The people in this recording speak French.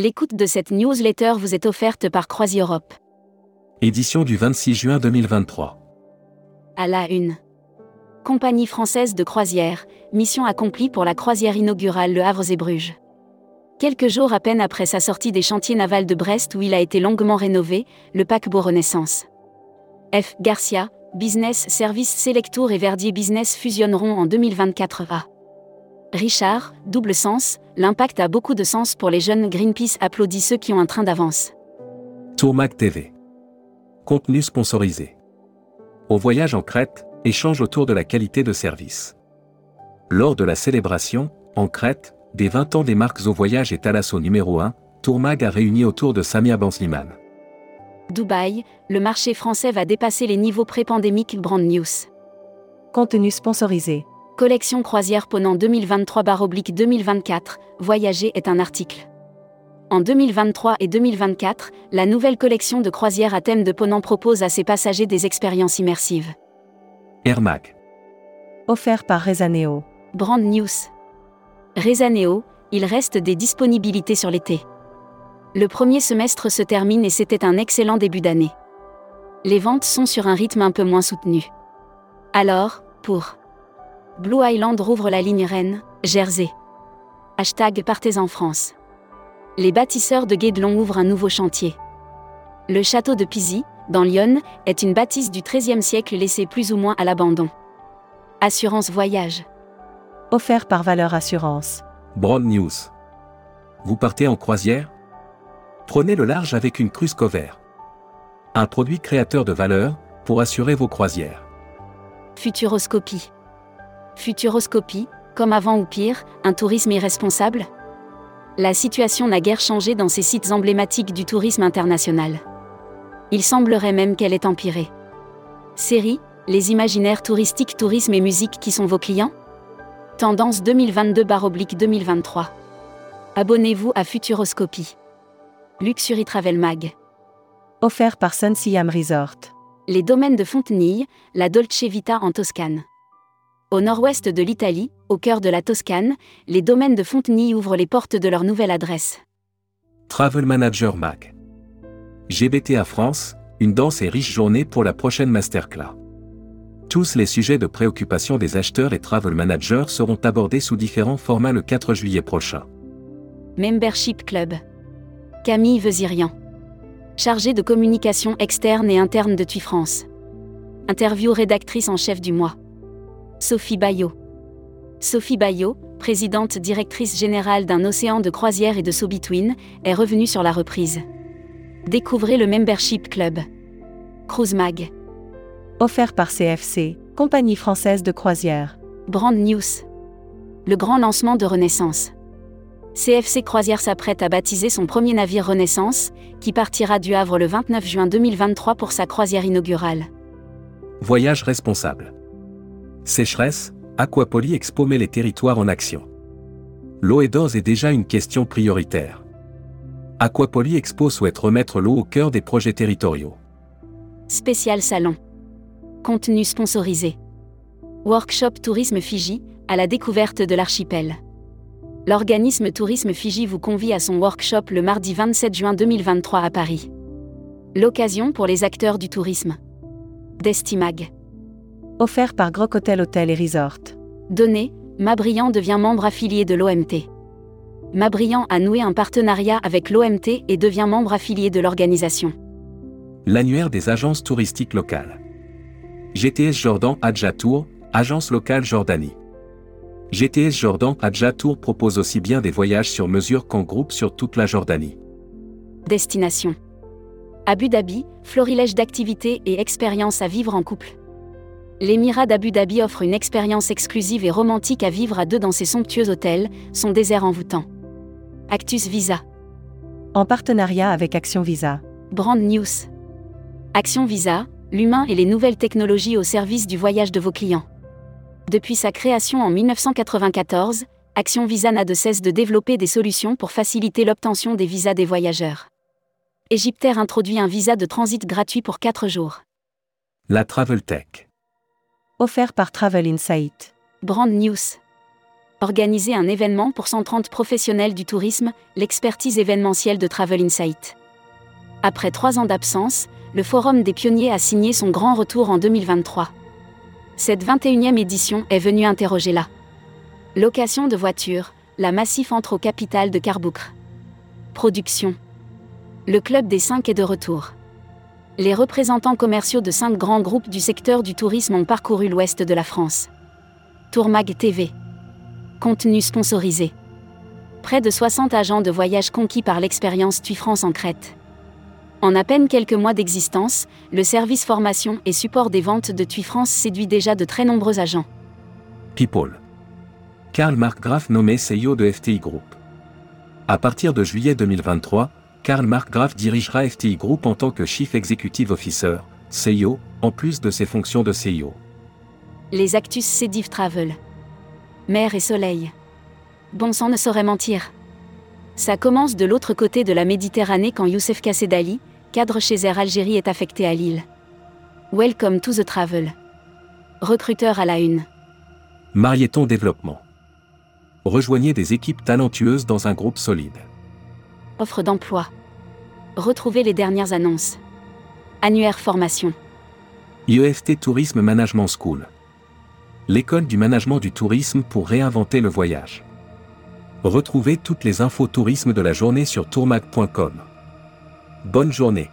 L'écoute de cette newsletter vous est offerte par CroisiEurope. Édition du 26 juin 2023. À la une. Compagnie française de croisière, mission accomplie pour la croisière inaugurale Le Havre et Bruges. Quelques jours à peine après sa sortie des chantiers navals de Brest où il a été longuement rénové, le paquebot Renaissance. F. Garcia, Business Service Selectour et Verdier Business fusionneront en 2024 A. Richard, double sens, l'impact a beaucoup de sens pour les jeunes Greenpeace applaudit ceux qui ont un train d'avance. Tourmac TV. Contenu sponsorisé. Au voyage en Crète, échange autour de la qualité de service. Lors de la célébration, en Crète, des 20 ans des marques au voyage et Thalasso numéro 1, Tourmag a réuni autour de Samia Bansliman. Dubaï, le marché français va dépasser les niveaux pré-pandémiques Brand News. Contenu sponsorisé. Collection croisière Ponant 2023-2024, Voyager est un article. En 2023 et 2024, la nouvelle collection de croisière à thème de Ponant propose à ses passagers des expériences immersives. Air Mag. Offert par Rezaneo. Brand News. Rezaneo, il reste des disponibilités sur l'été. Le premier semestre se termine et c'était un excellent début d'année. Les ventes sont sur un rythme un peu moins soutenu. Alors, pour Blue Island rouvre la ligne Rennes, Jersey. Hashtag Partez en France. Les bâtisseurs de Guédelon ouvrent un nouveau chantier. Le château de Pizy, dans Lyon, est une bâtisse du XIIIe siècle laissée plus ou moins à l'abandon. Assurance voyage. Offert par Valeur Assurance. Broad News. Vous partez en croisière? Prenez le large avec une cruise cover. Un produit créateur de valeur pour assurer vos croisières. Futuroscopie. Futuroscopie, comme avant ou pire, un tourisme irresponsable? La situation n'a guère changé dans ces sites emblématiques du tourisme international. Il semblerait même qu'elle ait empiré. Série, les imaginaires touristiques, tourisme et musique qui sont vos clients? Tendance 2022-2023. Abonnez-vous à Futuroscopie. Luxury Travel Mag. Offert par Sun Siam Resort. Les domaines de Fontenille, la Dolce Vita en Toscane. Au nord-ouest de l'Italie, au cœur de la Toscane, les domaines de Fontenille ouvrent les portes de leur nouvelle adresse. Travel Manager Mag. GBTA France, une dense et riche journée pour la prochaine masterclass. Tous les sujets de préoccupation des acheteurs et travel managers seront abordés sous différents formats le 4 juillet prochain. Membership Club. Camille Vezirian. Chargée de communication externe et interne de TUI France. Interview rédactrice en chef du mois. Sophie Bayot. Sophie Bayot, présidente directrice générale d'un océan de croisière et de saut between, est revenue sur la reprise. Découvrez le Membership Club. Cruise Mag. Offert par CFC, compagnie française de croisière. Brand News. Le grand lancement de Renaissance. CFC Croisière s'apprête à baptiser son premier navire Renaissance, qui partira du Havre le 29 juin 2023 pour sa croisière inaugurale. Voyage responsable. Sécheresse, Aquapoly Expo met les territoires en action. L'eau et d'ores est déjà une question prioritaire. Aquapoly Expo souhaite remettre l'eau au cœur des projets territoriaux. Spécial salon. Contenu sponsorisé. Workshop Tourisme Fiji, à la découverte de l'archipel. L'organisme Tourisme Fiji vous convie à son workshop le mardi 27 juin 2023 à Paris. L'occasion pour les acteurs du tourisme. Destimag. Offert par Groc Hotel Hotel et Resort. Données, Mabriand devient membre affilié de l'OMT. Mabriand a noué un partenariat avec l'OMT et devient membre affilié de l'organisation. L'annuaire des agences touristiques locales. GTS Jordan Adja Tour, agence locale Jordanie. GTS Jordan Adja Tour propose aussi bien des voyages sur mesure qu'en groupe sur toute la Jordanie. Destination. Abu Dhabi, florilège d'activités et expériences à vivre en couple. L'émirat d'Abu Dhabi offre une expérience exclusive et romantique à vivre à deux dans ses somptueux hôtels, son désert envoûtant. Actus Visa. En partenariat avec Action Visa. Brand News. Action Visa, l'humain et les nouvelles technologies au service du voyage de vos clients. Depuis sa création en 1994, Action Visa n'a de cesse de développer des solutions pour faciliter l'obtention des visas des voyageurs. Égyptaire introduit un visa de transit gratuit pour 4 jours. La Travel Tech. Offert par Travel Insight. Brand News. Organiser un événement pour 130 professionnels du tourisme, l'expertise événementielle de Travel Insight. Après trois ans d'absence, le Forum des pionniers a signé son grand retour en 2023. Cette 21e édition est venue interroger la location de voitures, la Massif entre au capital de Carboucre. Production. Le Club des 5 est de retour. Les représentants commerciaux de cinq grands groupes du secteur du tourisme ont parcouru l'ouest de la France. Tourmag TV. Contenu sponsorisé. Près de 60 agents de voyage conquis par l'expérience TUI France en Crète. En à peine quelques mois d'existence, le service formation et support des ventes de TUI France séduit déjà de très nombreux agents. People. Karl Mark Graf nommé CEO de FTI Group. À partir de juillet 2023, Karl Mark Graf dirigera FTI Group en tant que Chief Executive Officer, CEO, en plus de ses fonctions de CEO. Les Actus Cédiv Travel. Mer et soleil. Bon sang ne saurait mentir. Ça commence de l'autre côté de la Méditerranée quand Youssef Kassedali, cadre chez Air Algérie, est affecté à Lille. Welcome to the travel. Recruteur à la une. Marieton Développement. Rejoignez des équipes talentueuses dans un groupe solide. Offre d'emploi. Retrouvez les dernières annonces. Annuaire formation. IEFT Tourisme Management School. L'école du management du tourisme pour réinventer le voyage. Retrouvez toutes les infos tourisme de la journée sur tourmag.com. Bonne journée.